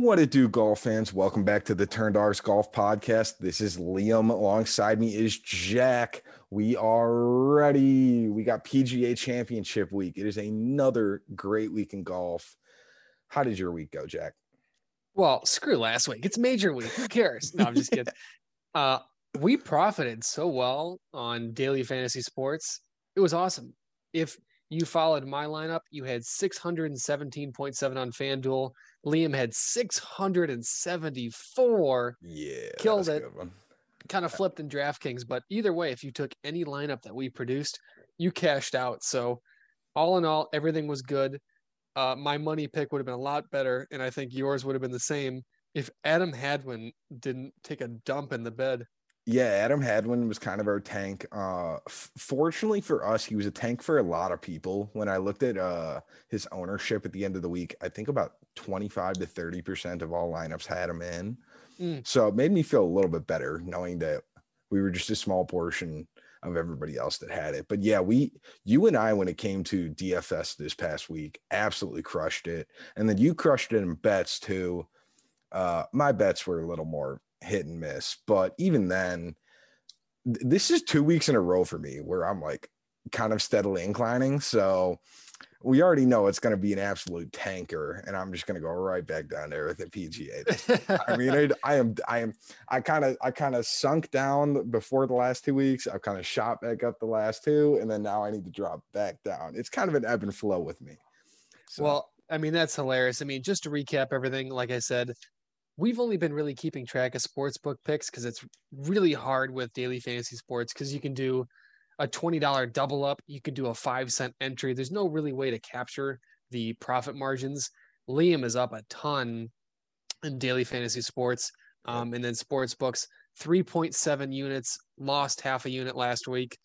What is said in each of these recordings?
What it do, golf fans? Welcome back to the Turned R's Golf Podcast. This is Liam. Alongside me is Jack. We are ready. We got PGA Championship week. It is another great week in golf. How did your week go, Jack? Well, screw last week. It's major week. Who cares? No, I'm just kidding. Uh, we profited so well on daily fantasy sports. It was awesome. If you followed my lineup, you had 617.7 on FanDuel. Liam had 674. Yeah. Killed it. Kind of flipped in DraftKings, but either way, if you took any lineup that we produced, you cashed out. So, all in all, everything was good. Uh, my money pick would have been a lot better, and I think yours would have been the same if Adam Hadwin didn't take a dump in the bed. Yeah, Adam Hadwin was kind of our tank. Uh, f- fortunately for us, he was a tank for a lot of people. When I looked at uh, his ownership at the end of the week, I think about 25 to 30% of all lineups had him in. Mm. So it made me feel a little bit better knowing that we were just a small portion of everybody else that had it. But yeah, we, you and I, when it came to DFS this past week, absolutely crushed it. And then you crushed it in bets too. Uh, my bets were a little more hit and miss. But even then, th- this is two weeks in a row for me where I'm like kind of steadily inclining. So we already know it's going to be an absolute tanker, and I'm just going to go right back down there with the PGA. I mean, I, I am, I am, I kind of, I kind of sunk down before the last two weeks. I've kind of shot back up the last two, and then now I need to drop back down. It's kind of an ebb and flow with me. So. Well, I mean, that's hilarious. I mean, just to recap everything, like I said, we've only been really keeping track of sports book picks because it's really hard with daily fantasy sports because you can do a $20 double up, you can do a five cent entry. There's no really way to capture the profit margins. Liam is up a ton in daily fantasy sports. Um, and then sports books, 3.7 units, lost half a unit last week.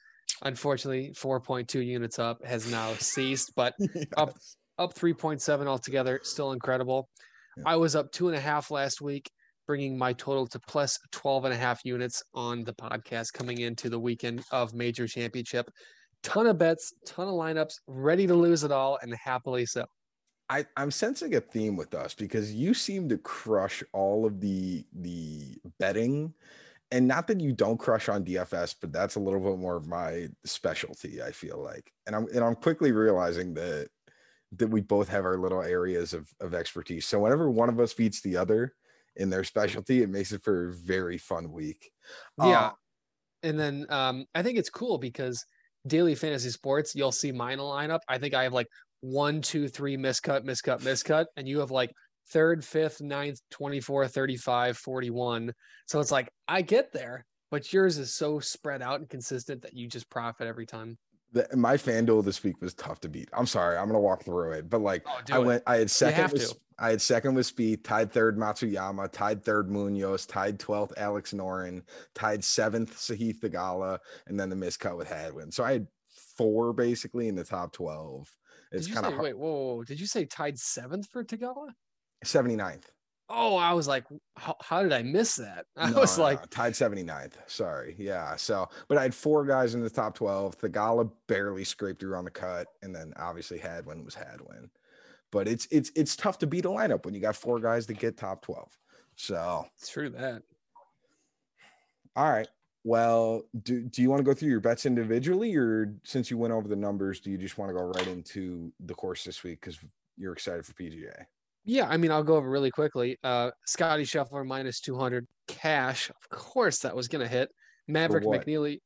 Unfortunately, 4.2 units up has now ceased, but yes. up up 3.7 altogether, still incredible. Yeah. I was up two and a half last week, bringing my total to plus 12 and a half units on the podcast coming into the weekend of major championship. Ton of bets, ton of lineups, ready to lose it all, and happily so. I, I'm sensing a theme with us because you seem to crush all of the the betting and not that you don't crush on DFS, but that's a little bit more of my specialty. I feel like, and I'm and I'm quickly realizing that that we both have our little areas of, of expertise. So whenever one of us beats the other in their specialty, it makes it for a very fun week. Yeah. Uh, and then um, I think it's cool because daily fantasy sports, you'll see mine lineup. I think I have like one, two, three, miscut, miscut, miscut. And you have like third, fifth, ninth, 24, 35, 41. So it's like I get there, but yours is so spread out and consistent that you just profit every time the, my FanDuel this week was tough to beat. I'm sorry, I'm gonna walk through it, but like oh, I went, I had second with, I had second with Spieth, tied third Matsuyama, tied third Munoz, tied twelfth Alex Noren, tied seventh Sahith Theegala, and then the miscut with Hadwin. So I had four basically in the top twelve. It's kind of wait, whoa, whoa, did you say tied seventh for Theegala? 79th. Oh, I was like, how, how did I miss that? I no, was like, no, tied 79th. Sorry. Yeah. So, but I had four guys in the top 12. Theegala barely scraped through on the cut. And then obviously Hadwin was Hadwin. But it's, it's, it's tough to beat a lineup when you got four guys to get top 12. So, true that. All right. Well, do, do you want to go through your bets individually, or since you went over the numbers, do you just want to go right into the course this week because you're excited for PGA? Yeah, I mean, I'll go over really quickly. Uh, Scotty Scheffler minus 200 cash. Of course, that was going to hit. Maverick for McNealy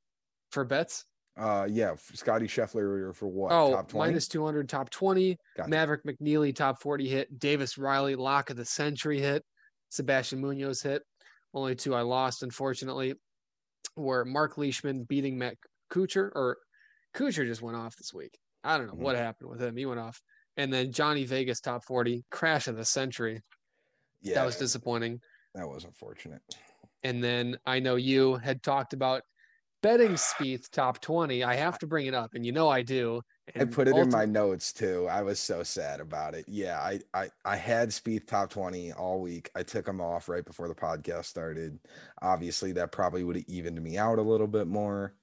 for bets. Uh, yeah, Scotty Scheffler for what? Oh, top 20? minus 200, top 20. Gotcha. Maverick McNealy, top 40 hit. Davis Riley, lock of the century hit. Sebastian Munoz hit. Only two I lost, unfortunately, were Mark Leishman beating Matt Kuchar, or Kuchar just went off this week. I don't know mm-hmm. what happened with him. He went off and then Johnny Vegas top 40 crash of the century. Yeah, that was disappointing. That was unfortunate. And then I know you had talked about betting Spieth top 20. I have to bring it up, and you know I do. And I put it ulti- in my notes too. I was so sad about it. Yeah, I I I had Spieth top 20 all week. I took him off right before the podcast started. Obviously, that probably would have evened me out a little bit more.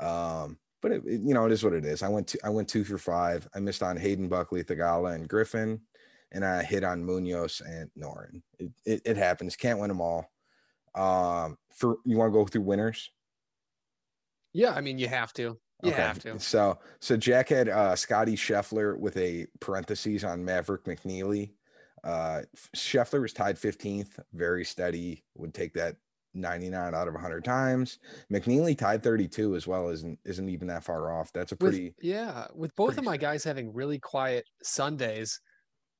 Um, but it, it, you know, it is what it is. I went to I went two for five. I missed on Hayden Buckley, Theegala, and Griffin, and I hit on Munoz and Noren. It, it, it happens. Can't win them all. Um, for you want to go through winners? Yeah, I mean you have to. You okay. have to. So so Jack had uh, Scotty Scheffler with a parentheses on Maverick McNealy. Uh, Scheffler was tied 15th, very steady. Would take that 99 out of 100 times. McNealy tied 32 as well. isn't isn't even that far off. That's a pretty with, yeah. With both of my guys having really quiet Sundays,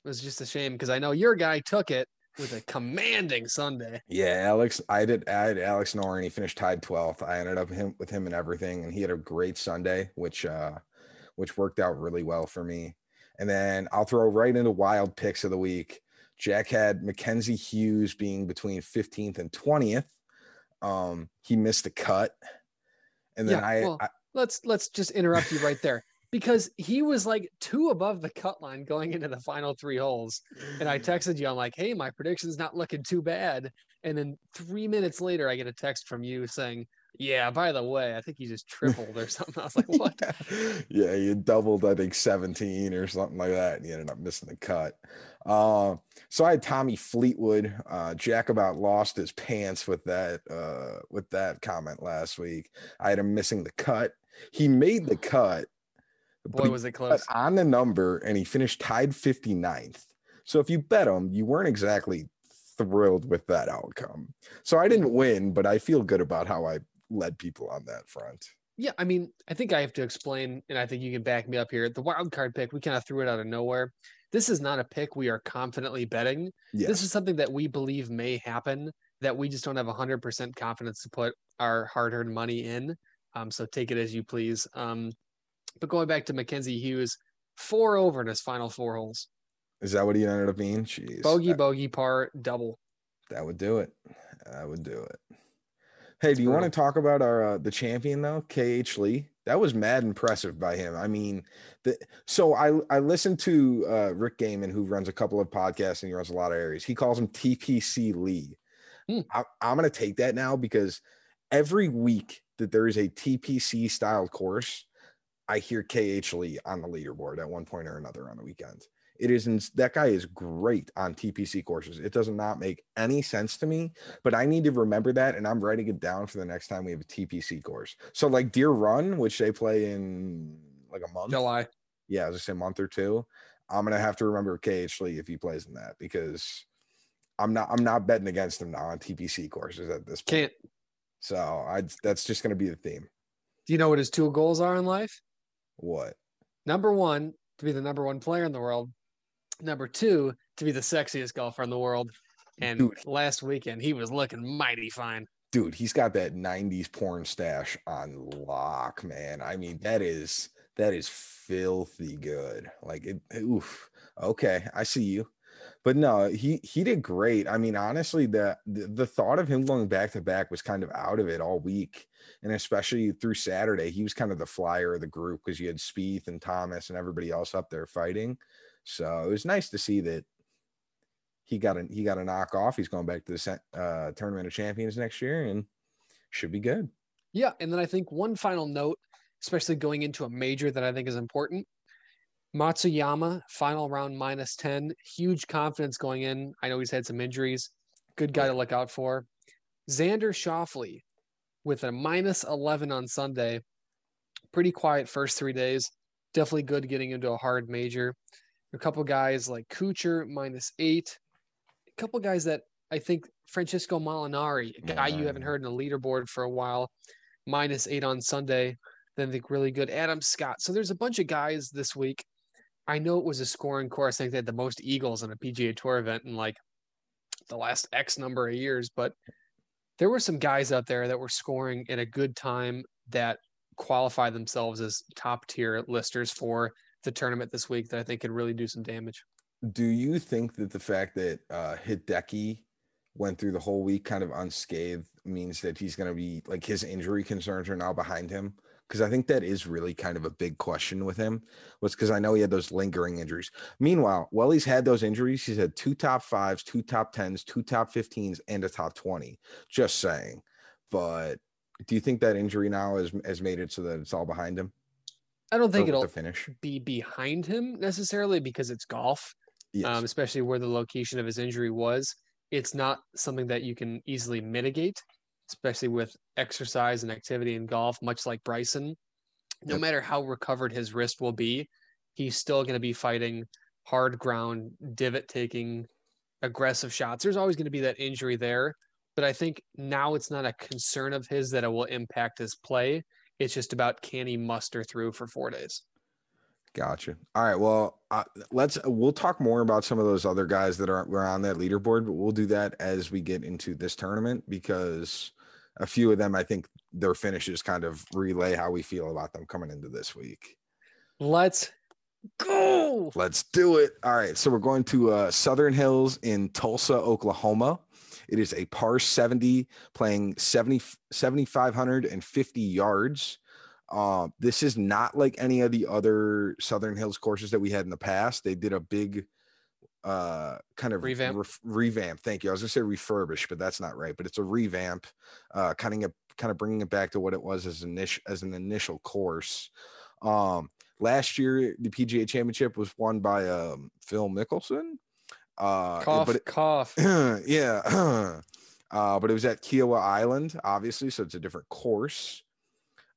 it was just a shame because I know your guy took it with a commanding Sunday. Yeah, Alex, I did add Alex Noren. He finished tied 12th. I ended up him with him and everything, and he had a great Sunday, which uh which worked out really well for me. And then I'll throw right into wild picks of the week. Jack had Mackenzie Hughes being between 15th and 20th. Um, he missed a cut. And then yeah, I, well, I let's let's just interrupt you right there because he was like two above the cut line going into the final three holes. And I texted you, I'm like, hey, my prediction's not looking too bad. And then three minutes later, I get a text from you saying, yeah, by the way, I think he just tripled or something. I was like, what? yeah, you doubled, I think, 17 or something like that. And you ended up missing the cut. Uh, so I had Tommy Fleetwood. Uh, Jack about lost his pants with that uh, with that comment last week. I had him missing the cut. He made the cut, Boy, was it close. On the number, and he finished tied 59th. So if you bet him, you weren't exactly thrilled with that outcome. So I didn't win, but I feel good about how I led people on that front. Yeah, I mean, I think I have to explain, and I think you can back me up here. The wild card pick, we kind of threw it out of nowhere. This is not a pick we are confidently betting. Yes. This is something that we believe may happen that we just don't have 100% confidence to put our hard earned money in. Um, so take it as you please. Um, but going back to Mackenzie Hughes, four over in his final four holes. Is that what he ended up being? Jeez. Bogey, that, bogey, par, double. That would do it. That would do it. Hey, do you want to talk about our uh, the champion though, KH Lee? That was mad impressive by him. I mean, the, so I I listened to uh, Rick Gehman, who runs a couple of podcasts and he runs a lot of areas. He calls him TPC Lee. Hmm. I, I'm going to take that now because every week that there is a TPC style course, I hear KH Lee on the leaderboard at one point or another on the weekend. It isn't that guy is great on TPC courses. It does not make any sense to me, but I need to remember that and I'm writing it down for the next time we have a TPC course. So like Deere Run, which they play in like a month. July. Yeah, as I say, month or two. I'm gonna have to remember KH Lee if he plays in that because I'm not I'm not betting against him now on TPC courses at this point. Can't. So I that's just gonna be the theme. Do you know what his two goals are in life? What? Number one, to be the number one player in the world. Number two, to be the sexiest golfer in the world. And Dude. last weekend, he was looking mighty fine. Dude, he's got that 90s porn stash on lock, man. I mean, that is that is filthy good. Like it, oof. Okay, I see you but no, he he did great. I mean, honestly, the, the, the thought of him going back to back was kind of out of it all week, and especially through Saturday, he was kind of the flyer of the group because you had Spieth and Thomas and everybody else up there fighting. So it was nice to see that he got a he got a knock off. He's going back to the uh, tournament of champions next year and should be good. Yeah, and then I think one final note, especially going into a major that I think is important. Matsuyama, final round minus 10. Huge confidence going in. I know he's had some injuries. Good guy to look out for. Xander Schauffele with a minus 11 on Sunday. Pretty quiet first three days. Definitely good getting into a hard major. A couple guys like Kuchar, minus eight. A couple guys that I think Francesco Molinari, a guy you haven't mm. heard in the leaderboard for a while, minus eight on Sunday. Then think really good. Adam Scott. So there's a bunch of guys this week I know it was a scoring course. I think they had the most eagles in a PGA Tour event in like the last X number of years, but there were some guys out there that were scoring at a good time that qualify themselves as top tier listers for the tournament this week that I think could really do some damage. Do you think that the fact that uh, Hideki went through the whole week kind of unscathed means that he's going to be like his injury concerns are now behind him? because I think that is really kind of a big question with him was because I know he had those lingering injuries. Meanwhile, while he's had those injuries, he's had two top fives, two top tens, two top 15s, and a top 20. Just saying. But do you think that injury now has, has made it so that it's all behind him? I don't think it'll finish. be behind him necessarily because it's golf. Yes. um, especially where the location of his injury was. It's not something that you can easily mitigate, especially with exercise and activity in golf, much like Bryson. No Yep. matter how recovered his wrist will be, he's still going to be fighting hard ground, divot taking, aggressive shots. There's always going to be that injury there. But I think now it's not a concern of his that it will impact his play. It's just about can he muster through for four days. Gotcha. All right. Well, uh, let's we'll talk more about some of those other guys that are were on that leaderboard, but we'll do that as we get into this tournament because a few of them, I think, their finishes kind of relay how we feel about them coming into this week. Let's go. Let's do it. All right. So we're going to uh, Southern Hills in Tulsa, Oklahoma. It is a par 70 playing 70, 7,550 yards. Uh, this is not like any of the other Southern Hills courses that we had in the past. They did a big uh kind of Revamp? ref- revamp thank you i was gonna say refurbish but that's not right but it's a revamp uh kind of kind of bringing it back to what it was as initial as an initial course um last year the pga championship was won by um phil mickelson uh Cough, but it, cough. yeah. uh, but it was at Kiawah Island, obviously, so it's a different course.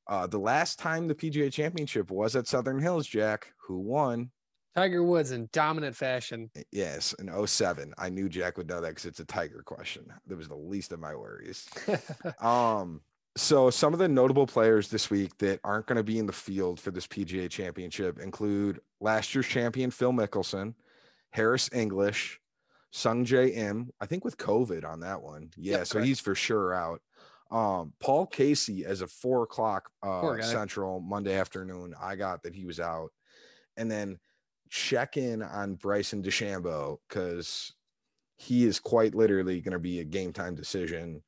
Uh, the last time the PGA Championship was at Southern Hills, Jack, who won? Tiger Woods in dominant fashion. Yes, in 07. I knew Jack would know that because it's a Tiger question. That was the least of my worries. Um, so some of the notable players this week that aren't going to be in the field for this PGA Championship include last year's champion Phil Mickelson, Harris English, Sungjae Im. I think with COVID on that one. Yeah, Yep, so correct. he's for sure out. Um, Paul Casey as a four o'clock uh. Central Monday afternoon. I got that he was out, and then check in on Bryson DeChambeau because he is quite literally going to be a game time decision.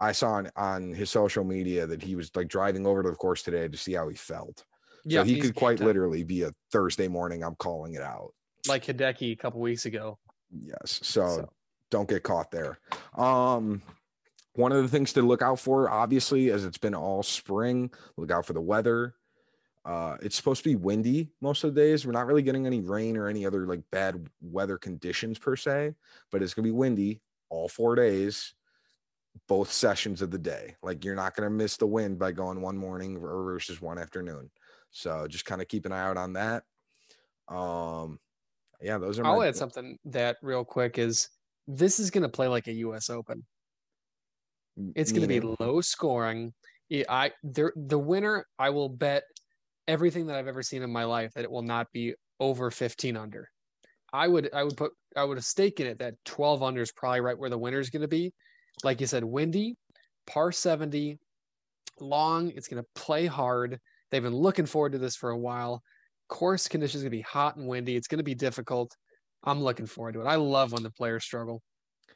I saw on, on his social media that he was like driving over to the course today to see how he felt. yeah, so he could quite time. literally be a Thursday morning. I'm calling it out. Like Hideki a couple weeks ago. Yes. So, So. don't get caught there. Um, one of the things to look out for, obviously, as it's been all spring, look out for the weather. Uh, it's supposed to be windy most of the days. We're not really getting any rain or any other like bad weather conditions per se, but it's gonna be windy all four days, both sessions of the day. Like you're not gonna miss the wind by going one morning versus one afternoon. So just kind of keep an eye out on that. Um, yeah, those are. My. I'll my, add something that real quick is this is going to play like a U.S. Open. It's going to be low scoring. I there the winner. I will bet everything that I've ever seen in my life that it will not be over 15 under. I would I would put I would have stake in it that 12 under is probably right where the winner is going to be. Like you said, windy, par 70, long. It's going to play hard. They've been looking forward to this for a while. Course conditions going to be hot and windy. It's going to be difficult. I'm looking forward to it. I love when the players struggle.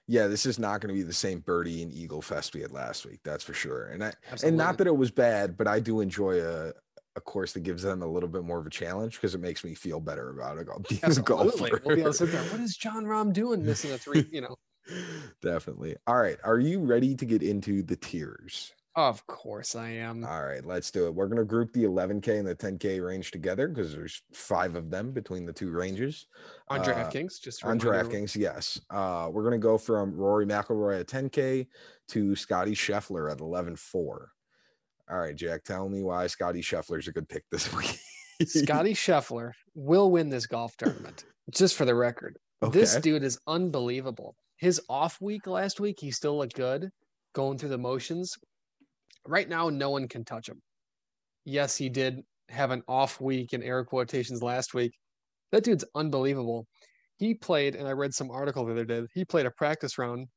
yeah, this is not going to be the same birdie and eagle fest we had last week. That's for sure. And I, Absolutely. and not that it was bad, but I do enjoy a, a course that gives them a little bit more of a challenge because it makes me feel better about it. Being a Absolutely. golfer. We'll be able to sit there. What is Jon Rahm doing missing a three? You know, Definitely. All right. Are you ready to get into the tiers? Of course I am. All right, let's do it. We're going to group the 11K and the 10K range together because there's five of them between the two ranges. on uh, DraftKings, just on. DraftKings, yes. Uh, we're gonna go from Rory McIlroy at 10k to Scotty Scheffler at 11.4. All right, Jack, tell me why Scotty Scheffler's a good pick this week. Scotty Scheffler will win this golf tournament. Just for the record, this dude is unbelievable. His off week last week, he still looked good, going through the motions. Right now, no one can touch him. Yes, he did have an off week in air quotations last week. That dude's unbelievable. He played, and I read some article the other day. He played a practice round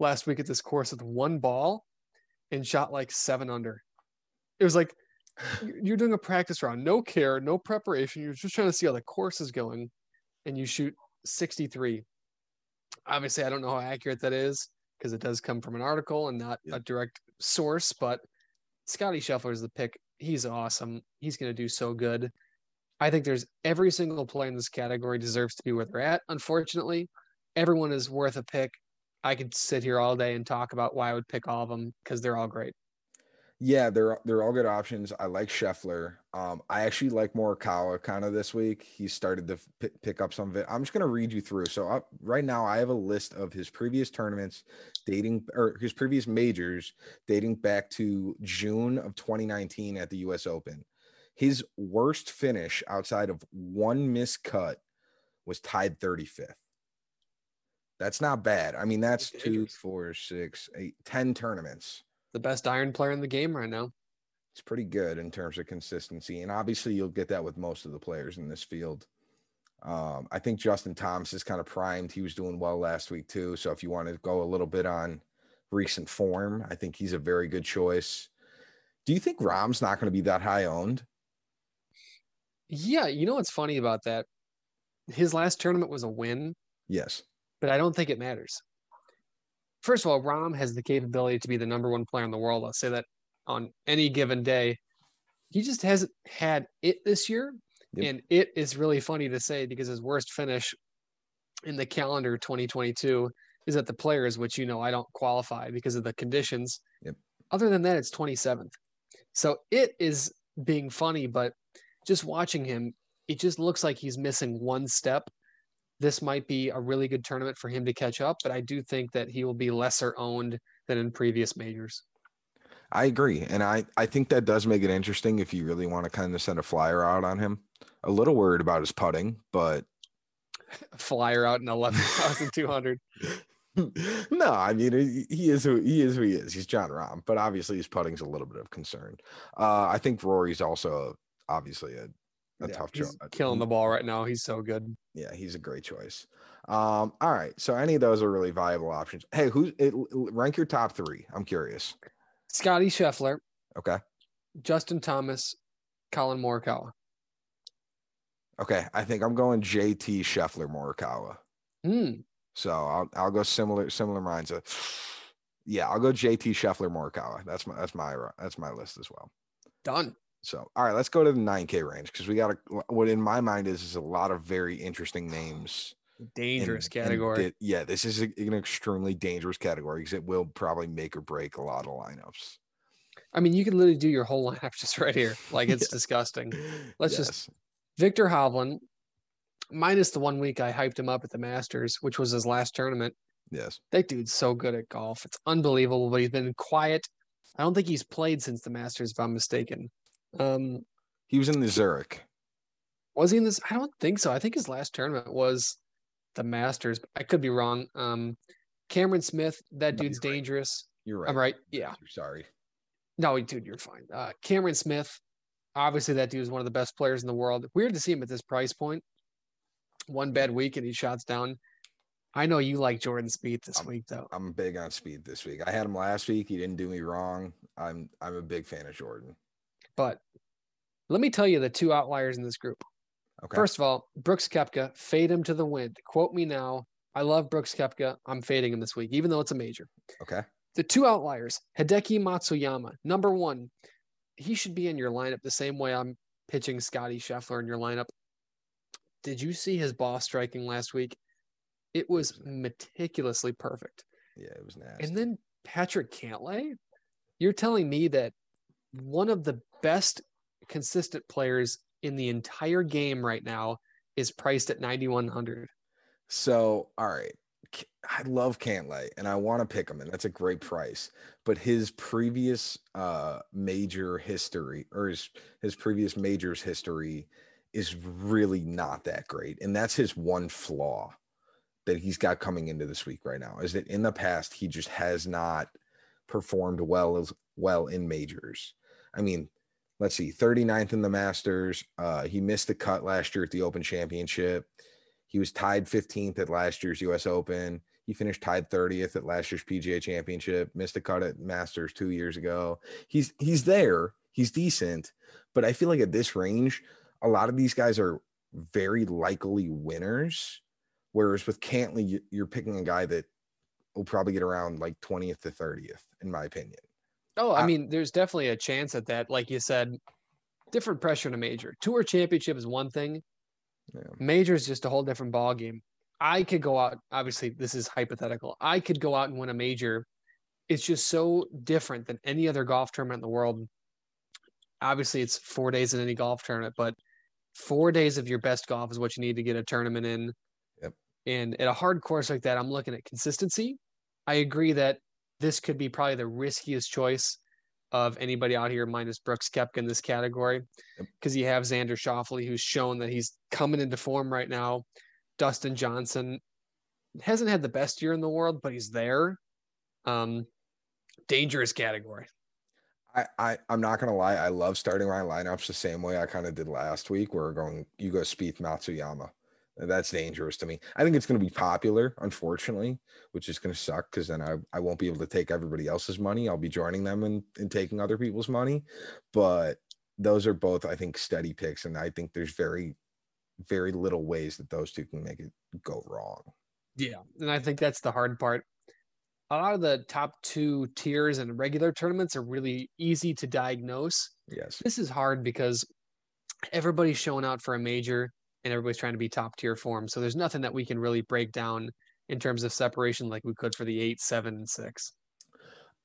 last week at this course with one ball and shot like seven under. It was like you- you're doing a practice round, no care, no preparation. You're just trying to see how the course is going, and you shoot 63. Obviously, I don't know how accurate that is because it does come from an article and not Yeah. a direct source. But Scotty Scheffler is the pick. He's awesome. He's going to do so good. I think there's every single play in this category deserves to be where they're at. Unfortunately, everyone is worth a pick. I could sit here all day and talk about why I would pick all of them because they're all great. Yeah, they're they're all good options. I like Scheffler. Um, I actually like Morikawa kind of this week. He started to p- pick up some of it. I'm just gonna read you through. So uh, right now, I have a list of his previous tournaments dating or his previous majors dating back to June of 2019 at the U.S. Open. His worst finish outside of one missed cut was tied 35th. That's not bad. I mean, that's two, four, six, eight, ten tournaments the best iron player in the game right now. It's pretty good in terms of consistency. And obviously, you'll get that with most of the players in this field. Um, I think Justin Thomas is kind of primed. He was doing well last week, too. So if you want to go a little bit on recent form, I think he's a very good choice. Do you think Rahm's not going to be that high owned? Yeah. You know what's funny about that? His last tournament was a win. Yes. But I don't think it matters first of all, Rahm has the capability to be the number one player in the world. I'll say that on any given day. He just hasn't had it this year. Yep. And it is really funny to say because his worst finish in the calendar 2022 is at the players, which you know I don't qualify because of the conditions. Yep. Other than that, it's 27th. So it is being funny, but just watching him, it just looks like he's missing one step this might be a really good tournament for him to catch up, but I do think that he will be lesser owned than in previous majors. I agree. And I, I think that does make it interesting if you really want to kind of send a flyer out on him. A little worried about his putting, but flyer out in 11,200. no, I mean he is who he is who he is. He's Jon Rahm, but obviously his putting's a little bit of concern. Uh, I think Rory's also obviously a a yeah, tough choice. Killing the ball right now. He's so good. Yeah, he's a great choice. Um, all right. So any of those are really viable options. Hey, who's it, rank your top three? I'm curious. Scotty Scheffler. Okay. Justin Thomas, Collin Morikawa. Okay, I think I'm going JT Scheffler Morikawa. Hmm. So I'll I'll go similar similar minds. Of, yeah, I'll go JT Scheffler Morikawa. That's my that's my that's my list as well. Done. So, all right, let's go to the 9K range because we got a, what in my mind is, is a lot of very interesting names. Dangerous category. yeah, this is a, an extremely dangerous category because it will probably make or break a lot of lineups. I mean, you can literally do your whole lineup just right here. Like it's yeah. disgusting. Let's yes. just Viktor Hovland, minus the one week I hyped him up at the Masters, which was his last tournament. Yes. That dude's so good at golf. It's unbelievable, but he's been quiet. I don't think he's played since the Masters, if I'm mistaken. Um, he was in the Zurich. Was he in this? I don't think so. I think his last tournament was the Masters. I could be wrong. Um, Cameron Smith, that dude's you're dangerous. Right. You're right. I'm right. Yeah. You're sorry. No, dude, you're fine. Uh, Cameron Smith, obviously that dude is one of the best players in the world. Weird to see him at this price point. One bad week and he shots down. I know you like Jordan Spieth this I'm, week though. I'm big on Spieth this week. I had him last week. He didn't do me wrong. I'm I'm a big fan of Jordan. But let me tell you the two outliers in this group. Okay. First of all, Brooks Koepka, fade him to the wind. Quote me now. I love Brooks Koepka. I'm fading him this week, even though it's a major. Okay. The two outliers, Hideki Matsuyama. Number one, he should be in your lineup the same way I'm pitching Scotty Scheffler in your lineup. Did you see his ball striking last week? It was, it was meticulously perfect. Yeah, it was nasty. And then Patrick Cantlay, you're telling me that one of the best consistent players in the entire game right now is priced at 9100 so all right. I love cantlay and i want to pick him and that's a great price. But his previous uh major history or his his previous majors history is really not that great and that's his one flaw that he's got coming into this week right now is that in the past he just has not performed well as well in majors. I mean, let's see, 39th in the Masters. Uh, he missed the cut last year at the Open Championship. He was tied 15th at last year's US Open. He finished tied 30th at last year's PGA Championship. Missed a cut at Masters two years ago. He's he's there. He's decent, but I feel like at this range, a lot of these guys are very likely winners. Whereas with Cantlay, you're picking a guy that will probably get around like 20th to 30th, in my opinion. Oh, I mean, there's definitely a chance at that. Like you said, different pressure in a major. Tour championship is one thing. Yeah. Major is just a whole different ball game. I could go out. Obviously, this is hypothetical. I could go out and win a major it's just so different than any other golf tournament in the world. Obviously, it's four days in any golf tournament, but four days of your best golf is what you need to get a tournament in. Yep. And at a hard course like that, I'm looking at consistency. I agree that this could be probably the riskiest choice of anybody out here minus Brooks Koepka in this category because you have Xander Schauffele who's shown that he's coming into form right now. Dustin Johnson hasn't had the best year in the world, but he's there. Um, dangerous category. I, I I'm not gonna lie. I love starting my lineups the same way I kind of did last week, where we're going you go Spieth Matsuyama. Uh, that's dangerous to me. I think it's going to be popular, unfortunately, which is going to suck because then I, I won't be able to take everybody else's money. I'll be joining them in, in taking other people's money. But those are both, I think, steady picks. And I think there's very, very little ways that those two can make it go wrong. Yeah. And I think that's the hard part. A lot of the top two tiers and regular tournaments are really easy to diagnose. Yes. This is hard because everybody's showing out for a major and everybody's trying to be top tier form. So there's nothing that we can really break down in terms of separation like we could for the eight, seven, and six.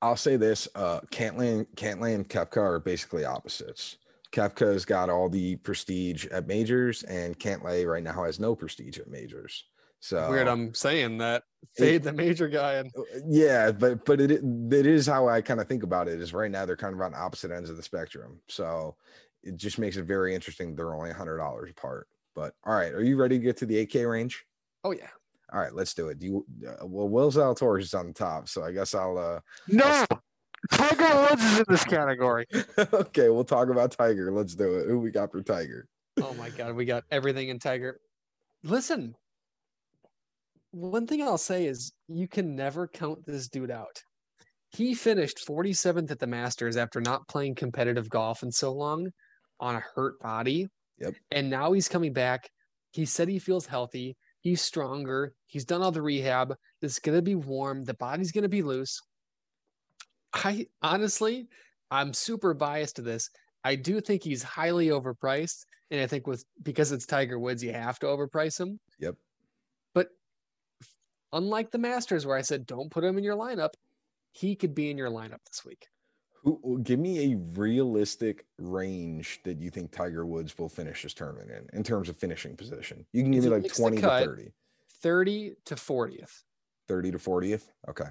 I'll say this: uh, Cantlay and Cantlay and Koepka are basically opposites. Koepka's got all the prestige at majors, and Cantlay right now has no prestige at majors. So weird. I'm saying that fade the major guy. And... Uh, yeah, but but it it is how I kind of think about it. Is right now they're kind of on opposite ends of the spectrum. So it just makes it very interesting. They're only a hundred dollars apart. But all right, are you ready to get to the 8K range? Oh yeah. All right, let's do it. Do you? Uh, well, Will Zalatoris is on the top, so I guess I'll. uh No, I'll... Tiger Woods is in this category. okay, we'll talk about Tiger. Let's do it. Who we got for Tiger? Oh my God, we got everything in Tiger. Listen, one thing I'll say is you can never count this dude out. He finished 47th at the Masters after not playing competitive golf in so long on a hurt body. Yep. And now he's coming back. He said he feels healthy. He's stronger. He's done all the rehab. It's going to be warm. The body's going to be loose. I honestly, I'm super biased to this. I do think he's highly overpriced. And I think with because it's Tiger Woods, you have to overprice him. Yep. But unlike the Masters, where I said don't put him in your lineup, he could be in your lineup this week. Who, give me a realistic range that you think Tiger Woods will finish his tournament in, in terms of finishing position. You can give me like 20 to 30. 30 to 40th. 30 to 40th. Okay.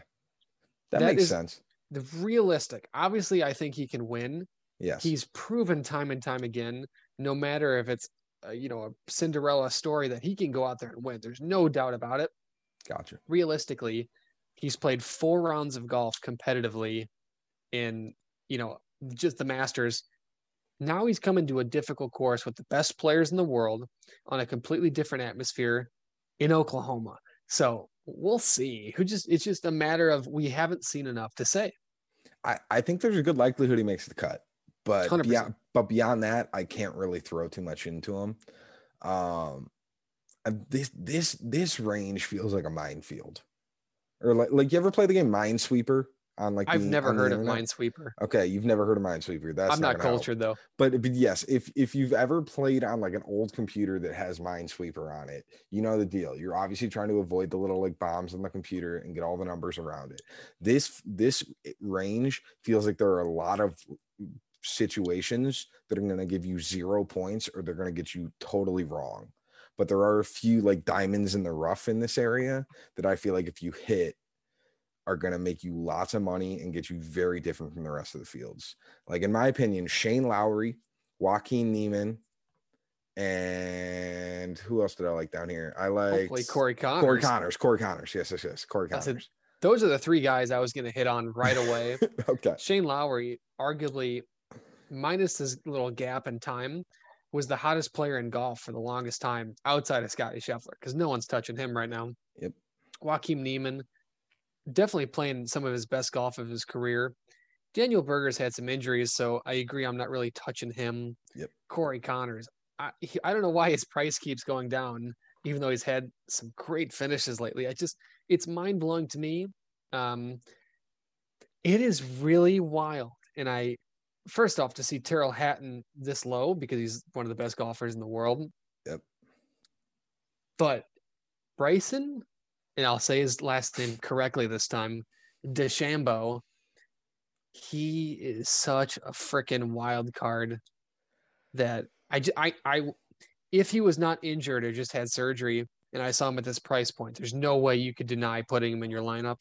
That, that makes sense. The realistic. Obviously, I think he can win. Yes. He's proven time and time again, no matter if it's, uh, you know, a Cinderella story that he can go out there and win. There's no doubt about it. Gotcha. Realistically, he's played four rounds of golf competitively in you know just the Masters. Now he's coming to a difficult course with the best players in the world on a completely different atmosphere in Oklahoma. So we'll see. Who just it's just a matter of we haven't seen enough to say. I, I think there's a good likelihood he makes the cut, but 100%. beyond but beyond that, I can't really throw too much into him. Um, this this this range feels like a minefield, or like like you ever play the game Minesweeper? On like I've the, never heard of Minesweeper. Okay, you've never heard of Minesweeper. That's I'm not, not cultured help. though. But but yes, if if you've ever played on like an old computer that has Minesweeper on it, you know the deal. You're obviously trying to avoid the little like bombs on the computer and get all the numbers around it. This this range feels like there are a lot of situations that are going to give you zero points or they're going to get you totally wrong. But there are a few like diamonds in the rough in this area that I feel like if you hit are going to make you lots of money and get you very different from the rest of the fields. Like in my opinion, Shane Lowry, Joaquin Niemann, and who else did I like down here? I like Corey Conners. Corey Conners. Corey Conners. Yes, yes, yes. Corey Conners. Said, those are the three guys I was going to hit on right away. okay. Shane Lowry, arguably, minus his little gap in time, was the hottest player in golf for the longest time outside of Scotty Scheffler because no one's touching him right now. Yep. Joaquin Niemann, definitely playing some of his best golf of his career. Daniel Berger's had some injuries, so I agree. I'm not really touching him. Yep. Corey Conners. I, he, I don't know why his price keeps going down, even though he's had some great finishes lately. I just, it's mind blowing to me. Um, it is really wild. And I, first off, to see Tyrrell Hatton this low because he's one of the best golfers in the world. Yep. But Bryson and I'll say his last name correctly this time, DeChambeau, he is such a freaking wild card that I, I, I, if he was not injured or just had surgery and I saw him at this price point, there's no way you could deny putting him in your lineup.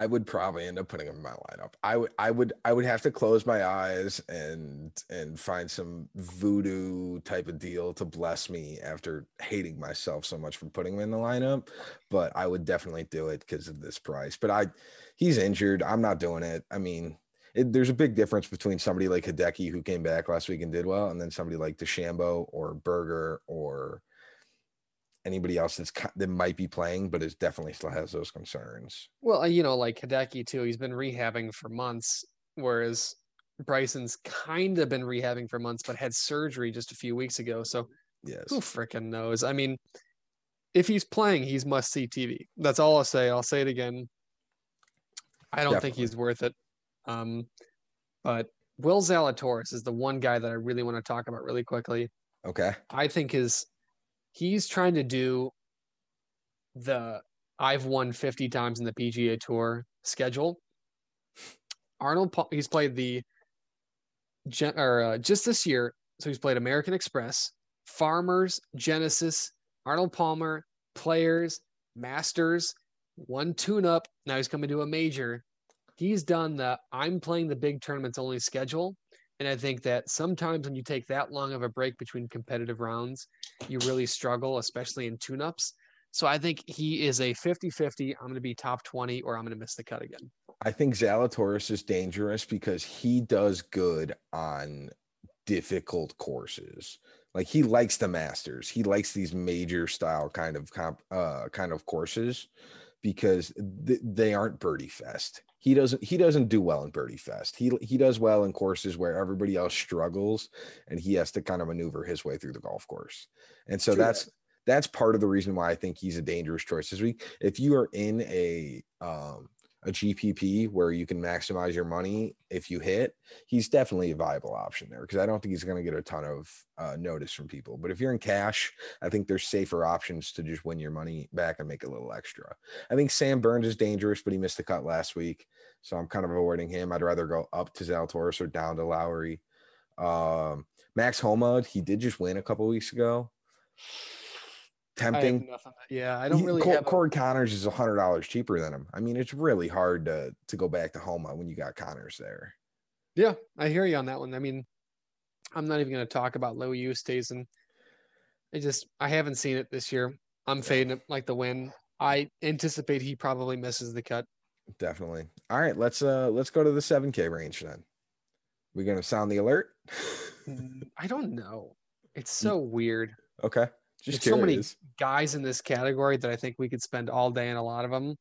I would probably end up putting him in my lineup. I would I would I would have to close my eyes and and find some voodoo type of deal to bless me after hating myself so much for putting him in the lineup. But I would definitely do it because of this price. But I he's injured. I'm not doing it. I mean, it, there's a big difference between somebody like Hideki who came back last week and did well, and then somebody like DeChambeau or Berger or anybody else that's that might be playing, but is definitely still has those concerns. Well, you know, like Hideki too. He's been rehabbing for months, whereas Bryson's kind of been rehabbing for months, but had surgery just a few weeks ago. So yes, who freaking knows? I mean, if he's playing, he's must see TV. That's all I'll say. I'll say it again. I don't Definitely. think he's worth it. Um, but Will Zalatoris is the one guy that I really want to talk about really quickly. Okay. I think his he's trying to do the I've won 50 times in the PGA Tour schedule. Arnold, he's played the or uh, just this year. So he's played American Express, Farmers, Genesis, Arnold Palmer, Players, Masters, one tune up. Now he's coming to a major. He's done the I'm playing the big tournaments only schedule. And I think that sometimes when you take that long of a break between competitive rounds, you really struggle, especially in tune ups. So I think he is a 50 50. I'm going to be top 20 or I'm going to miss the cut again. I think Zalatoris is dangerous because he does good on difficult courses. Like he likes the Masters. He likes these major style kind of comp, uh, kind of courses because th- they aren't birdie fest he doesn't he doesn't do well in birdie fest. He he does well in courses where everybody else struggles and he has to kind of maneuver his way through the golf course. And so True that's that. that's part of the reason why i think he's a dangerous choice this week. If you are in a um a GPP where you can maximize your money if you hit, he's definitely a viable option there because I don't think he's going to get a ton of uh, notice from people. But if you're in cash, I think there's safer options to just win your money back and make a little extra. I think Sam Burns is dangerous, but he missed the cut last week, so I'm kind of avoiding him. I'd rather go up to Zalatoris or down to Lowry. Um, Max Homa, he did just win a couple weeks ago tempting. I yeah, I don't really. He, Corey Conners is a hundred dollars cheaper than him. I mean, it's really hard to to go back to Homa when you got Conners there. Yeah, I hear you on that one. I mean, I'm not even going to talk about Louis Oosthuizen. I just I haven't seen it this year. I'm fading it like the win. I anticipate he probably misses the cut. Definitely. All right, let's uh let's go to the 7K range then. We gonna sound the alert? Mm, I don't know. It's so weird. Okay. Just so many guys in this category that I think we could spend all day in a lot of them.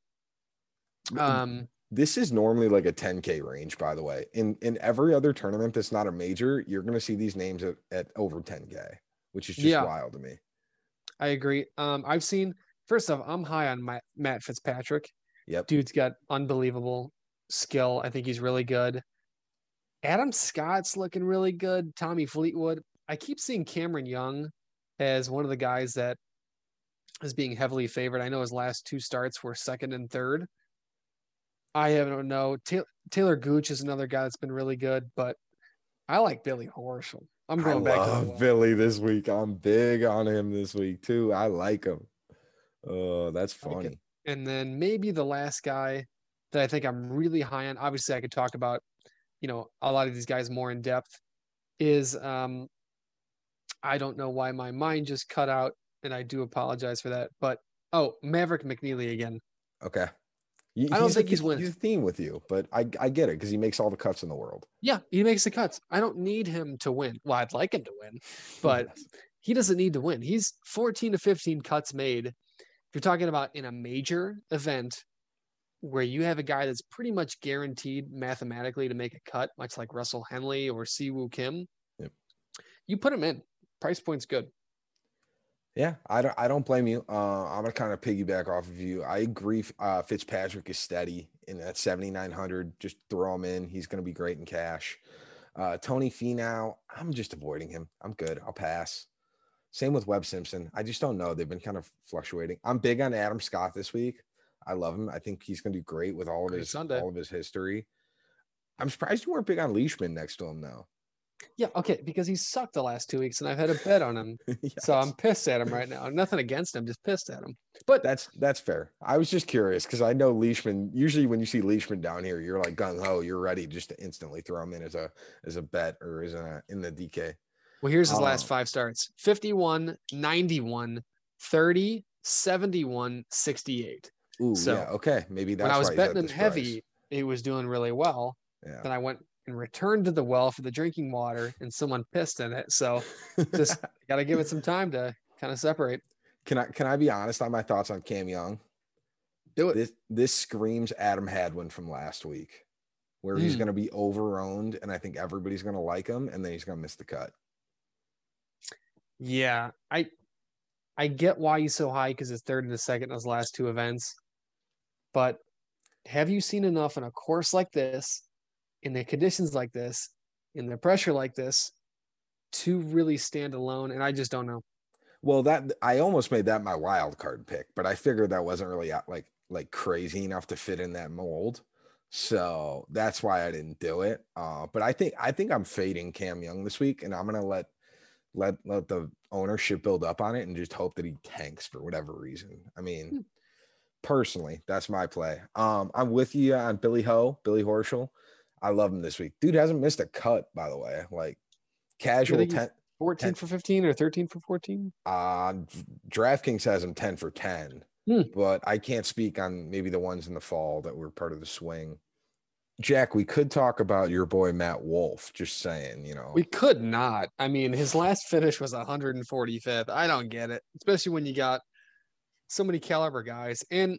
Um, this is normally like a 10k range, by the way. In in every other tournament that's not a major, you're going to see these names at, at over 10k, which is just yeah, wild to me. I agree. Um, I've seen first off, I'm high on my, Matt Fitzpatrick. Yep, dude's got unbelievable skill. I think he's really good. Adam Scott's looking really good. Tommy Fleetwood. I keep seeing Cameron Young as one of the guys that is being heavily favored. I know his last two starts were second and third. I don't know. Taylor, Talor Gooch is another guy that's been really good, but I like Billy Horschel. I'm going I back. Love Billy this week. I'm big on him this week too. I like him. Oh, that's funny. And then maybe the last guy that I think I'm really high on. Obviously, I could talk about, you know, a lot of these guys more in depth. Is um, I don't know why my mind just cut out, and I do apologize for that. But oh, Maverick McNealy again. Okay. I don't think a, he's winning. He's a theme with you, but I, I get it because he makes all the cuts in the world. Yeah, he makes the cuts. I don't need him to win. Well, I'd like him to win, but yes. he doesn't need to win. He's 14 to 15 cuts made. If you're talking about in a major event where you have a guy that's pretty much guaranteed mathematically to make a cut, much like Russell Henley or Siwoo Kim, yep. you put him in price point's good. Yeah, I don't. I don't blame you. Uh, I'm gonna kind of piggyback off of you. I agree. Uh, Fitzpatrick is steady in that 7,900. Just throw him in. He's gonna be great in cash. Uh, Tony Finau, I'm just avoiding him. I'm good. I'll pass. Same with Webb Simpson. I just don't know. They've been kind of fluctuating. I'm big on Adam Scott this week. I love him. I think he's going to do great with all of Great his Sunday. all of his history. I'm surprised you weren't big on Leishman next to him though. Yeah, okay, because he sucked the last two weeks, and I've had a bet on him, so I'm pissed at him right now. Nothing against him, just pissed at him. But That's that's fair. I was just curious because I know Leishman. Usually, when you see Leishman down here, you're like gung ho. You're ready just to instantly throw him in as a as a bet or as a in the DK. well, here's his last Oh. five starts 51, 91, 30, 71, 68. Ooh, So, yeah, okay, maybe that's when I was betting him heavy, price. he was doing really well. Yeah. Then I went and returned to the well for the drinking water, and someone pissed in it. So just got to give it some time to kind of separate. can I can I be honest on my thoughts on Cam Young? Do it. This this screams Adam Hadwin from last week, where he's Mm. going to be overowned, and I think everybody's going to like him, and then he's going to miss the cut. Yeah, I I get why he's so high because it's third and a second in his last two events. But have you seen enough in a course like this, in the conditions like this, in the pressure like this, to really stand alone? And I just don't know. Well, that I almost made that my wild card pick, but I figured that wasn't really uh, like like crazy enough to fit in that mold. So that's why I didn't do it. Uh, but I think I think I'm fading Cam Young this week, and I'm gonna let let let the ownership build up on it and just hope that he tanks for whatever reason. I mean, Hmm. personally, that's my play. Um, I'm with you on Billy Ho, Billy Horschel. I love him this week. Dude hasn't missed a cut, by the way. Like casual 10, 14 Ten- for 15 or 13 for 14? uh, DraftKings has him 10 for 10, Hmm. but I can't speak on maybe the ones in the fall that were part of the swing. Jack, we could talk about your boy Matt Wolff. Just saying, you know, We could not. I mean, his last finish was 145th. I don't get it, especially when you got so many caliber guys and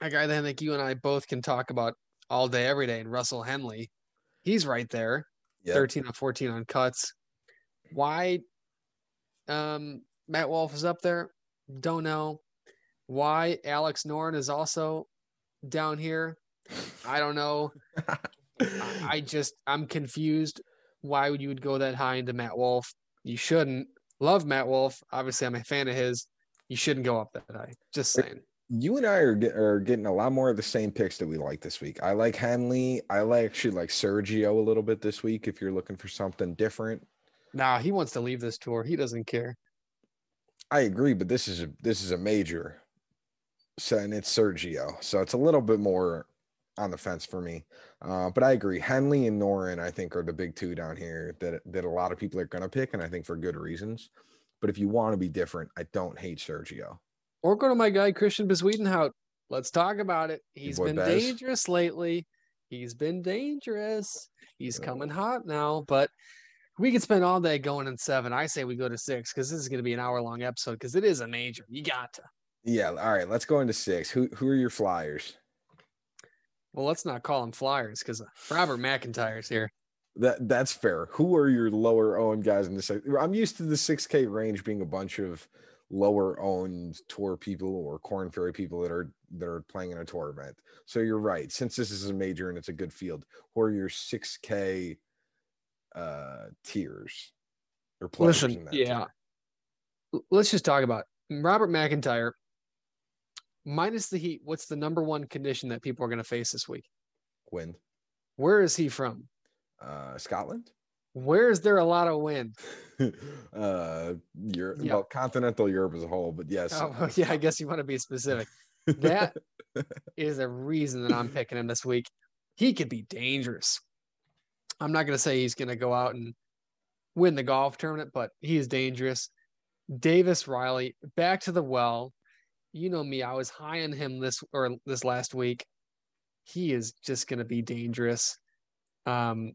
a guy that I think you and I both can talk about all day, every day, and Russell Henley. He's right there, Yep. 13 of 14 on cuts. Why um, Matt Wolff is up there? Don't know. Why Alex Noren is also down here? I don't know. I I just I'm confused. Why would you would go that high into Matt Wolff? You shouldn't. Love Matt Wolff. Obviously, I'm a fan of his. You shouldn't go up that high. Just saying. You and I are, get, are getting a lot more of the same picks that we like this week. I like Henley. I like actually like Sergio a little bit this week. If you're looking for something different, Nah, he wants to leave this tour. He doesn't care. I agree. But this is a this is a major, so and it's Sergio, so it's a little bit more on the fence for me. Uh, but I agree. Henley and Noren, I think, are the big two down here that that a lot of people are going to pick, and I think for good reasons. But if you want to be different, I don't hate Sergio. Or go to my guy Christiaan Bezuidenhout. Let's talk about it. He's been Bez. dangerous lately. He's been dangerous. He's Yeah. coming hot now, but we could spend all day going in seven. I say we go to six because this is going to be an hour long episode because it is a major. You got to. Yeah. All right. Let's go into six. Who who are your flyers? Well, let's not call them flyers because uh, Robert MacIntyre's here. That that's fair. Who are your lower owned guys in this? I'm used to the 6K range being a bunch of lower owned tour people or Korn Ferry people that are that are playing in a tour event. So you're right. Since this is a major and it's a good field, who are your 6K uh tiers or players Listen, in that yeah. tier? Let's just talk about Robert MacIntyre. Minus the heat, what's the number one condition that people are going to face this week? Wind. Where is he from? Uh Scotland? Where is there a lot of wind? uh Europe, Yeah. well, continental Europe as a whole, but yes. Oh, yeah, I guess you want to be specific. That is a reason that I'm picking him this week. He could be dangerous. I'm not going to say he's going to go out and win the golf tournament, but he is dangerous. Davis Riley back to the well. You know me, I was high on him this or this last week. He is just going to be dangerous. Um,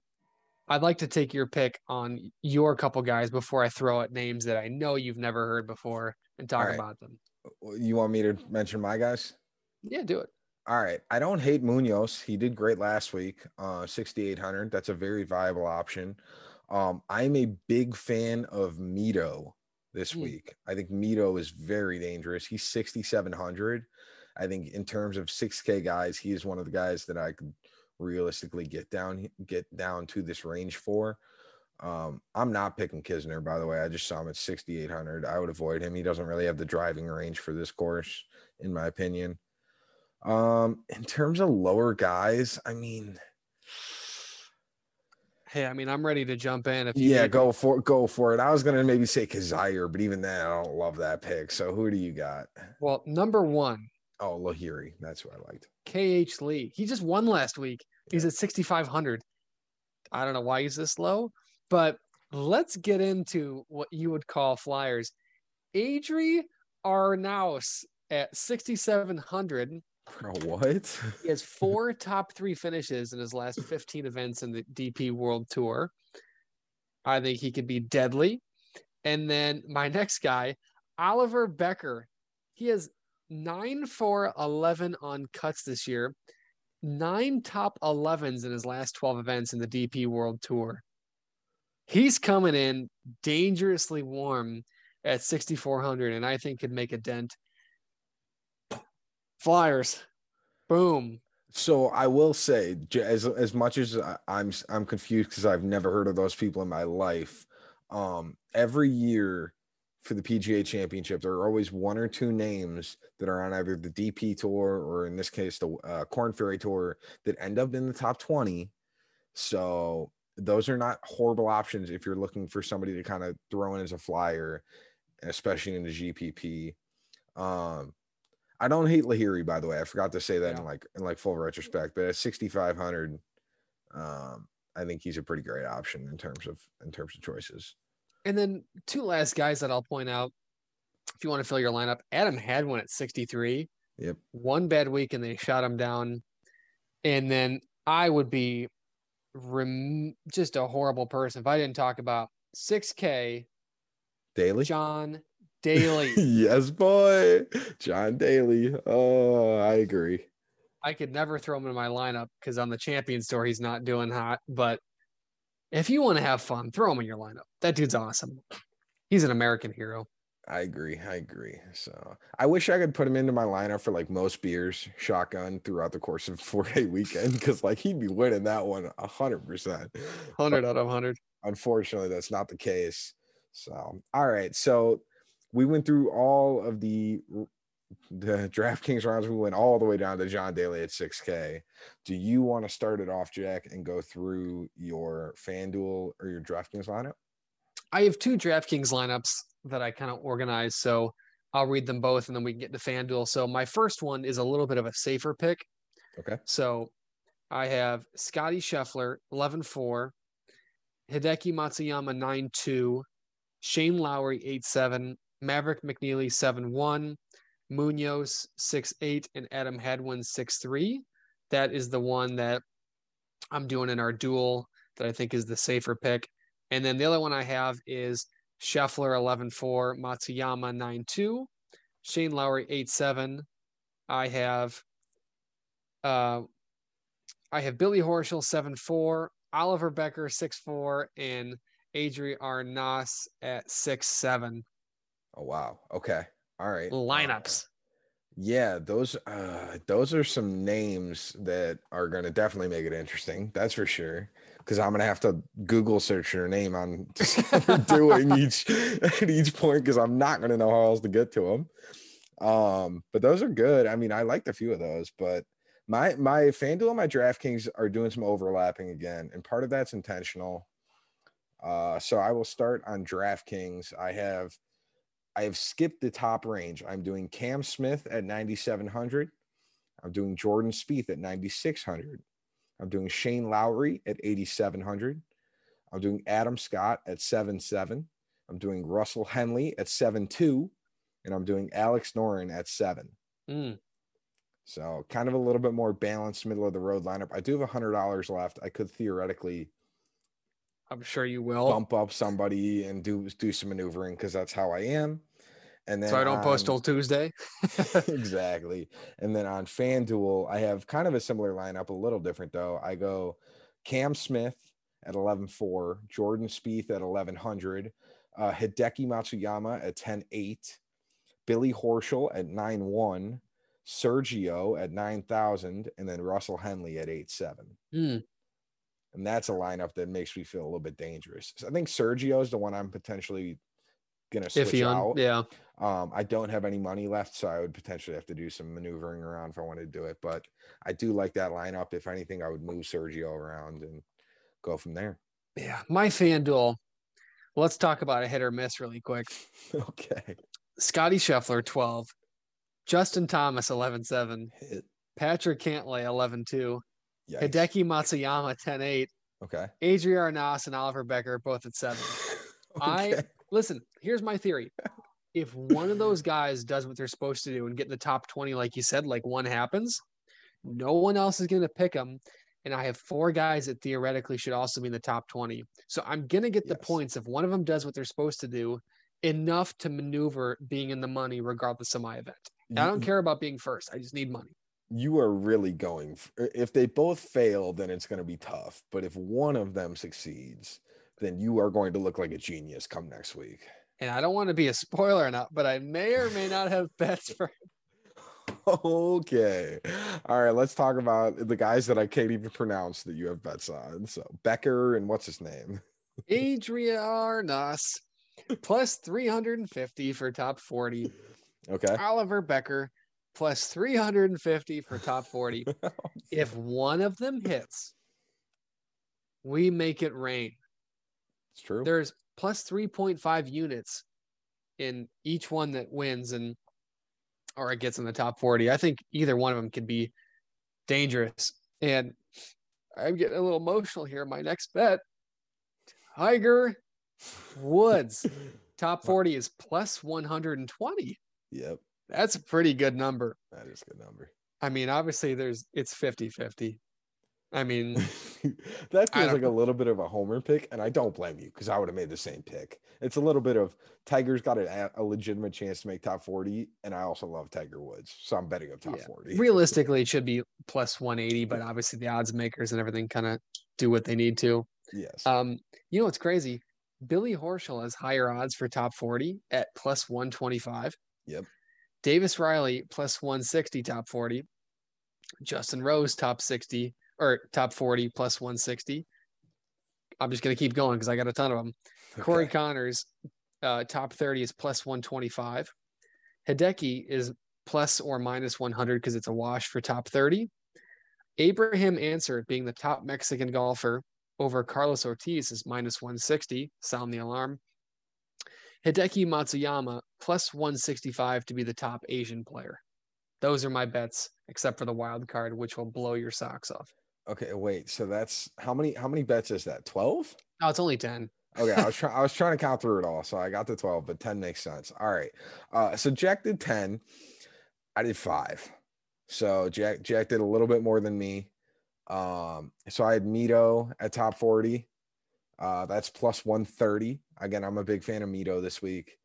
I'd like to take your pick on your couple guys before I throw out names that I know you've never heard before and talk right. about them. you want me to mention my guys? Yeah, do it. All right. I don't hate Munoz. He did great last week. Uh 6800. That's a very viable option. Um I'm a big fan of Mito this Hmm. week. I think Mito is very dangerous. He's 6700. I think in terms of 6k guys, he is one of the guys that I could realistically get down get down to this range for. Um, I'm not picking Kisner, by the way. I just saw him at 6,800. I would avoid him. He doesn't really have the driving range for this course, in my opinion. Um, in terms of lower guys, I mean, Hey, I mean, I'm ready to jump in. If you yeah, need- go for go for it. I was gonna maybe say Kizzire, but even then, I don't love that pick. So who do you got? Well, number one, Oh, Lahiri. That's who I liked. KH Lee. He just won last week. He's at 6,500. I don't know why he's this low, but let's get into what you would call flyers. Adri Arnaus at 6,700. Bro, what? He has four top three finishes in his last 15 events in the DP World Tour. I think he could be deadly. And then my next guy, Oliver Bekker. He has nine for 11 on cuts this year, nine top 11s in his last 12 events in the DP World Tour. He's coming in dangerously warm at 6,400, and I think could make a dent. Flyers. Boom. So I will say, as as much as I- I'm I'm confused because I've never heard of those people in my life. Um, every year for the PGA Championship, there are always one or two names that are on either the DP Tour or, in this case, the uh, Korn Ferry Tour that end up in the top twenty. So those are not horrible options if you're looking for somebody to kind of throw in as a flyer, especially in the GPP. Um, I don't hate Lahiri, by the way. I forgot to say that Yeah. in like in like full retrospect, but at 6,500, um, I think he's a pretty great option in terms of in terms of choices. And then two last guys that I'll point out. If you want to fill your lineup, Adam Hadwin at 63. Yep. One bad week and they shot him down. And then I would be rem- just a horrible person if I didn't talk about 6K Daly. John Daly. yes, boy. John Daly. Oh, I agree. I could never throw him in my lineup because on the Champions Tour he's not doing hot. But if you want to have fun, throw him in your lineup. That dude's awesome. He's an American hero. I agree. I agree. So I wish I could put him into my lineup for like most beers shotgun throughout the course of four day weekend because like he'd be winning that one a hundred percent. Hundred out of hundred. Unfortunately, that's not the case. So all right. So we went through all of the the DraftKings rounds. We went all the way down to John Daly at 6K. Do you want to start it off, Jack, and go through your FanDuel or your DraftKings lineup? I have two DraftKings lineups that I kind of organize. So I'll read them both and then we can get to FanDuel. So my first one is a little bit of a safer pick. Okay. So I have Scotty Scheffler, 11 4, Hideki Matsuyama, 9 2, Shane Lowry, 8 7, Maverick McNealy, 7 1, Munoz, 6 8, and Adam Hadwin, 6 3. That is the one that I'm doing in our duel that I think is the safer pick. And then the other one I have is Scheffler 11 4, Matsuyama 9 2, Shane Lowry 8 7. I have uh I have Billy Horschel 7 4, Oliver Bekker 6 4, and Adri Arnaus at 6 7 Oh wow. Okay. All right. Uh, lineups. yeah, those uh those are some names that are going to definitely make it interesting. That's for sure. Because I'm gonna have to Google search your name on doing each at each point because I'm not gonna know how else to get to them. Um, but those are good. I mean, I liked a few of those, but my my FanDuel and my DraftKings are doing some overlapping again, and part of that's intentional. Uh, so I will start on DraftKings. I have I have skipped the top range. I'm doing Cam Smith at 9,700. I'm doing Jordan Spieth at 9,600. I'm doing Shane Lowry at 8,700. I'm doing Adam Scott at 7.7. I'm doing Russell Henley at 7.2. And I'm doing Alex Noren at 7. Mm, So kind of a little bit more balanced middle of the road lineup. I do have $100 left. I could theoretically I'm sure you will. bump up somebody and do do some maneuvering because that's how I am. And then so I don't post till Tuesday. exactly. And then on FanDuel, I have kind of a similar lineup, a little different though. I go Cam Smith at 11.4, Jordan Spieth at 1100, uh, Hideki Matsuyama at 10.8, Billy Horschel at 9.1, Sergio at 9,000, and then Russell Henley at 8.7. Mm, And that's a lineup that makes me feel a little bit dangerous. So I think Sergio is the one I'm potentially gonna switch Iffy out. Yeah. Um, I don't have any money left, so I would potentially have to do some maneuvering around if I wanted to do it. But I do like that lineup. If anything, I would move Sergio around and go from there. Yeah. My FanDuel. Let's talk about a hit or miss really quick. okay. Scotty Scheffler, 12. Justin Thomas, 11 7. Hit. Patrick Cantlay, 11 2. Yikes. Hideki Matsuyama, 10 8. Okay. Adrian Arnaus and Oliver Bekker, both at 7. I- Listen, here's my theory. If one of those guys does what they're supposed to do and get in the top 20, like you said, like one happens, no one else is going to pick them. And I have four guys that theoretically should also be in the top 20. So I'm going to get the points if one of them does what they're supposed to do enough to maneuver being in the money regardless of my event. I don't care about being first. I just need money. You are really going. If they both fail, then it's going to be tough. But if one of them succeeds, then you are going to look like a genius come next week. And I don't want to be a spoiler or not, but I may or may not have bets for Okay. All right. Let's talk about the guys that I can't even pronounce that you have bets on. So Bekker and what's his name? Adrian Arnaus plus 350 for top 40. Okay. Oliver Bekker plus 350 for top 40. if one of them hits, we make it rain. It's true. There's plus 3.5 units in each one that wins and or it gets in the top 40. I think either one of them could be dangerous. And I'm getting a little emotional here. My next bet, Tiger Woods, top 40 is plus 120. Yep. That's a pretty good number. That is a good number. I mean, obviously there's it's 50-50. I mean, that feels like a little bit of a homer pick, and I don't blame you because I would have made the same pick. It's a little bit of Tiger's got a, a legitimate chance to make top 40, and I also love Tiger Woods, so I'm betting on top Yeah. 40. realistically it should be plus 180, but obviously the odds makers and everything kind of do what they need to. Yes. Um, you know what's crazy? Billy Horschel has higher odds for top 40 at plus 125. Yep. Davis Riley plus 160 top 40. Justin Rose top 60 or top 40 plus 160. I'm just gonna keep going because I got a ton of them. Corey Conners, uh, top 30 is plus 125. Hideki is plus or minus 100 because it's a wash for top 30. Abraham Ancer being the top Mexican golfer over Carlos Ortiz is minus 160. Sound the alarm. Hideki Matsuyama plus 165 to be the top Asian player. Those are my bets, except for the wild card, which will blow your socks off. Okay, wait. So that's how many how many bets is that? 12? Oh, it's only 10. Okay, I was trying I was trying to count through it all. So I got the 12, but 10 makes sense. All right. Uh so Jack did 10. I did 5. So Jack Jack did a little bit more than me. Um so I had Mito at top 40. Uh that's plus 130. Again, I'm a big fan of Mito this week.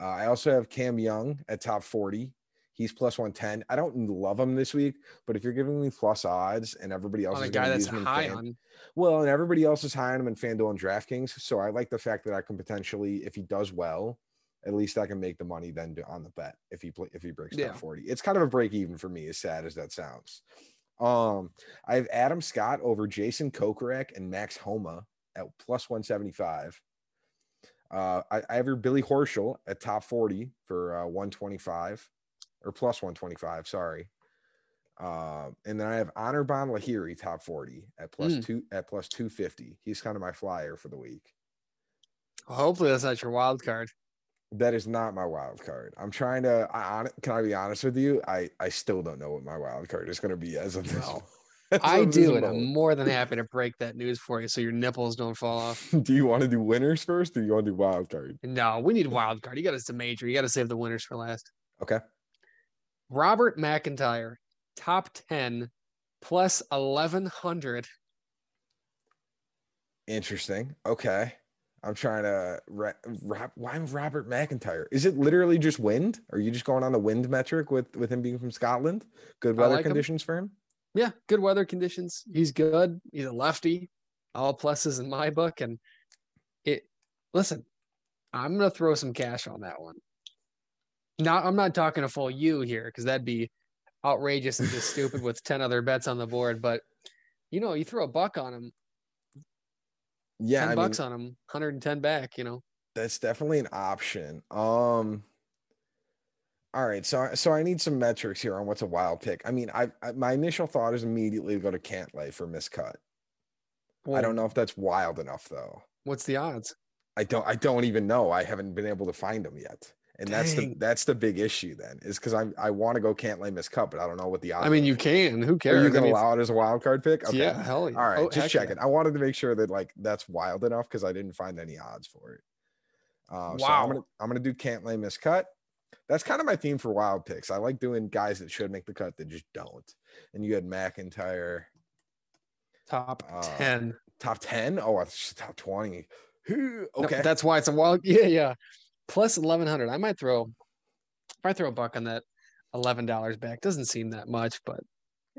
Uh, I also have Cam Young at top 40. He's plus 110. I don't love him this week, but if you're giving me plus odds and everybody else On a is guy that's high fan- on. well, and everybody else is high on him in FanDuel and DraftKings. So I like the fact that I can potentially, if he does well, at least I can make the money then on the bet if he play, if he breaks Yeah. top 40. It's kind of a break even for me, as sad as that sounds. Um, I have Adam Scott over Jason Kokrak and Max Homa at plus 175. Uh, I, I have your Billy Horschel at top 40 for uh, 125 or plus 125. Sorry. Um, and then I have Anirban Lahiri top 40 at plus Mm. two at plus 250. He's kind of my flyer for the week. Hopefully, that's not your wild card. That is not my wild card. I'm trying to. I, can I be honest with you? I I still don't know what my wild card is going to be as of this. I do, and. I'm more than happy to break that news for you so your nipples don't fall off. do you want to do winners first, or do you want to do wild card? No, we need wild card. You got to major. You got to save the winners for last. Okay. Robert MacIntyre, top 10, plus 1100. Interesting. Okay. I'm trying to. Ra- why Robert MacIntyre? Is it literally just wind? Are you just going on the wind metric with with him being from Scotland? Good weather like him. conditions for him. Yeah, good weather conditions. He's good. He's a lefty. All pluses in my book. And it, listen, I'm going to throw some cash on that one. Not, I'm not talking a full U here because that'd be outrageous and just stupid with 10 other bets on the board. But, you know, you throw a buck on him, Yeah, 10 I mean, bucks on him, 110 back, you know. that's definitely an option. Um all right, so so I need some metrics here on what's a wild pick. I mean, I, I my initial thought is immediately to go to Cantlay for miscut. I don't know if that's wild enough though. What's the odds? I don't I don't even know. I haven't been able to find them yet. And that's the that's the big issue then, is because I'm I want to go Cantlay miscut, but I don't know what the odds. I mean, you can. Who cares? Are you I gonna mean, allow it as a wild card pick? Okay. Yeah, hell yeah. All right, Oh, just heck check yeah. it. I wanted to make sure that like that's wild enough because I didn't find any odds for it. Uh, So I'm gonna I'm gonna do Cantlay miscut. That's kind of my theme for wild picks. I like doing guys that should make the cut that just don't. And you had MacIntyre Top Uh, ten. top ten. Oh, it's top twenty. Who- No, Okay. that's why it's a wild. Yeah, yeah. Plus eleven hundred. I might throw. If I throw a buck on that, eleven dollars back doesn't seem that much, but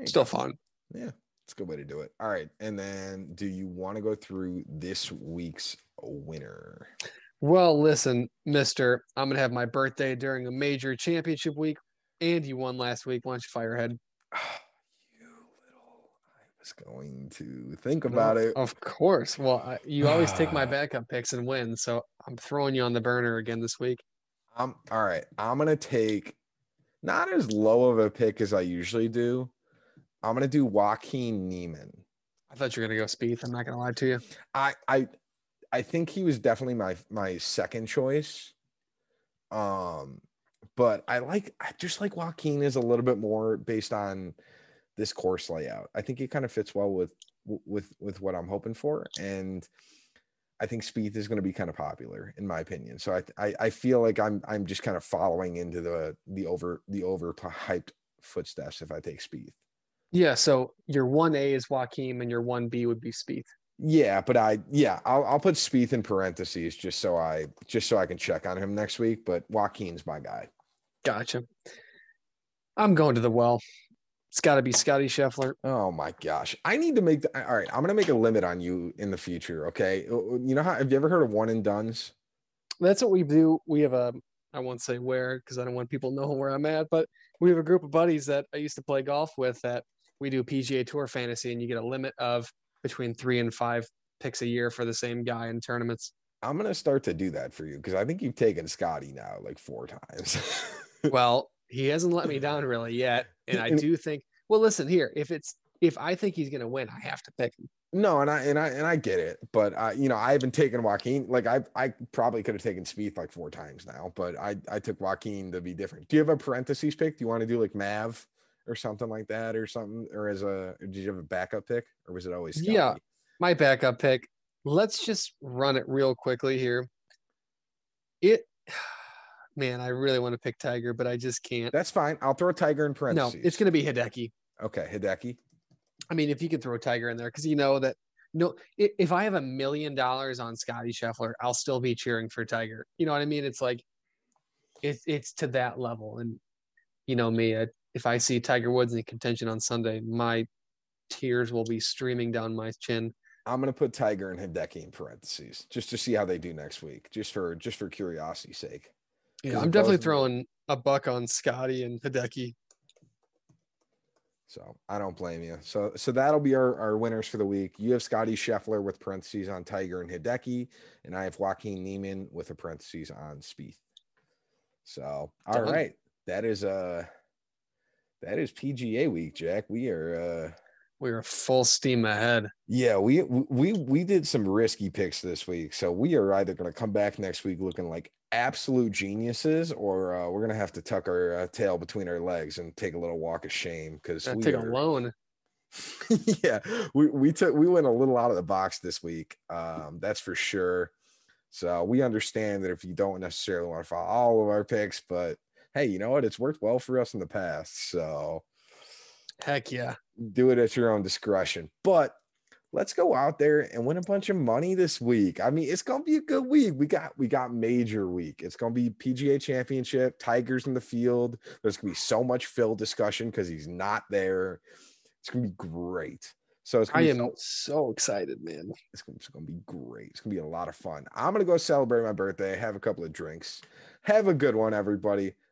still go. fun. Yeah, it's a good way to do it. All right. And then do you want to go through this week's winner? Well, listen, Mister, I'm gonna have my birthday during a major championship week, and you won last week. Why don't you fire ahead? you little I was going to think about No, it. Of course. Well, I, you always take my backup picks and win, so I'm throwing you on the burner again this week. I'm all right. I'm gonna take not as low of a pick as I usually do. I'm gonna do Joaquin Niemann. I thought you were gonna go Spieth. I'm not gonna lie to you. I I I think he was definitely my my second choice. Um, but I like I just like Joaquin is a little bit more based on this course layout. I think it kind of fits well with with with what I'm hoping for, and I think Spieth is going to be kind of popular in my opinion. So I, I I feel like I'm I'm just kind of following into the the over the over hyped footsteps if I take Spieth. Yeah. So your one A is Joaquin, and your one B would be Spieth. Yeah, but I yeah, I'll I'll put Spieth in parentheses just so I just so I can check on him next week. But Joaquin's my guy. Gotcha. I'm going to the well. It's got to be Scotty Scheffler. Oh my gosh, I need to make the all right. I'm gonna make a limit on you in the future. Okay, Uh, you know how have you ever heard of one and duns? That's what we do. We have a, I won't say where because I don't want people to know where I'm at, but we have a group of buddies that I used to play golf with that we do PGA Tour fantasy, and you get a limit of between three and five picks a year for the same guy in tournaments. I'm gonna start to do that for you because I think you've taken Scotty now like four times. Well, he hasn't let me down really yet, and I do think. Well, listen here. If it's if I think he's going to win, I have to pick him. no, and I and I and I get it, but uh, you know I haven't taken Joaquin. Like I I probably could have taken Spieth like four times now, but I I took Joaquin to be different. Do you have a parentheses pick? Do you want to do like Mav or something like that or something? Or as a did you have a backup pick or was it always Scotty? Yeah. My backup pick. Let's just run it real quickly here. It, man, I really want to pick Tiger, but I just can't. That's fine. I'll throw Tiger in No, it's going to be Hideki. okay. Hideki. I mean, if you can throw Tiger in there, because you know that no, if I have a million dollars on Scotty Scheffler, I'll still be cheering for Tiger. You know what I mean? It's like it's it's to that level, and you know me. I, if I see Tiger Woods in contention on Sunday, my tears will be streaming down my chin. I'm gonna put Tiger and Hideki in parentheses just to see how they do next week, just for just for curiosity's sake. Yeah, I'm definitely throwing a buck on Scotty and Hideki. So I don't blame you. So so that'll be our, our winners for the week. You have Scotty Scheffler with parentheses on Tiger and Hideki, and I have Joaquin Niemann with a parentheses on Spieth. So all right, Done. that is uh that is PGA week, Jack. We are uh We are full steam ahead. yeah, we we we did some risky picks this week. So we are either going to come back next week looking like absolute geniuses, or uh, we're going to have to tuck our uh, tail between our legs and take a little walk of shame because we take a loan. yeah, we we took we went a little out of the box this week. Um, that's for sure. So we understand that if you don't necessarily want to follow all of our picks, but hey, you know what? It's worked well for us in the past. So Heck yeah. do it at your own discretion. But let's go out there and win a bunch of money this week. I mean, it's gonna be a good week. We got we got major week. It's gonna be PGA championship, Tigers in the field. There's gonna be so much Phil discussion because he's not there. It's gonna be great. So it's gonna I am so, so excited, man. it's, gonna, it's gonna be great. It's gonna be a lot of fun. I'm gonna go celebrate my birthday, have a couple of drinks. Have a good one, everybody,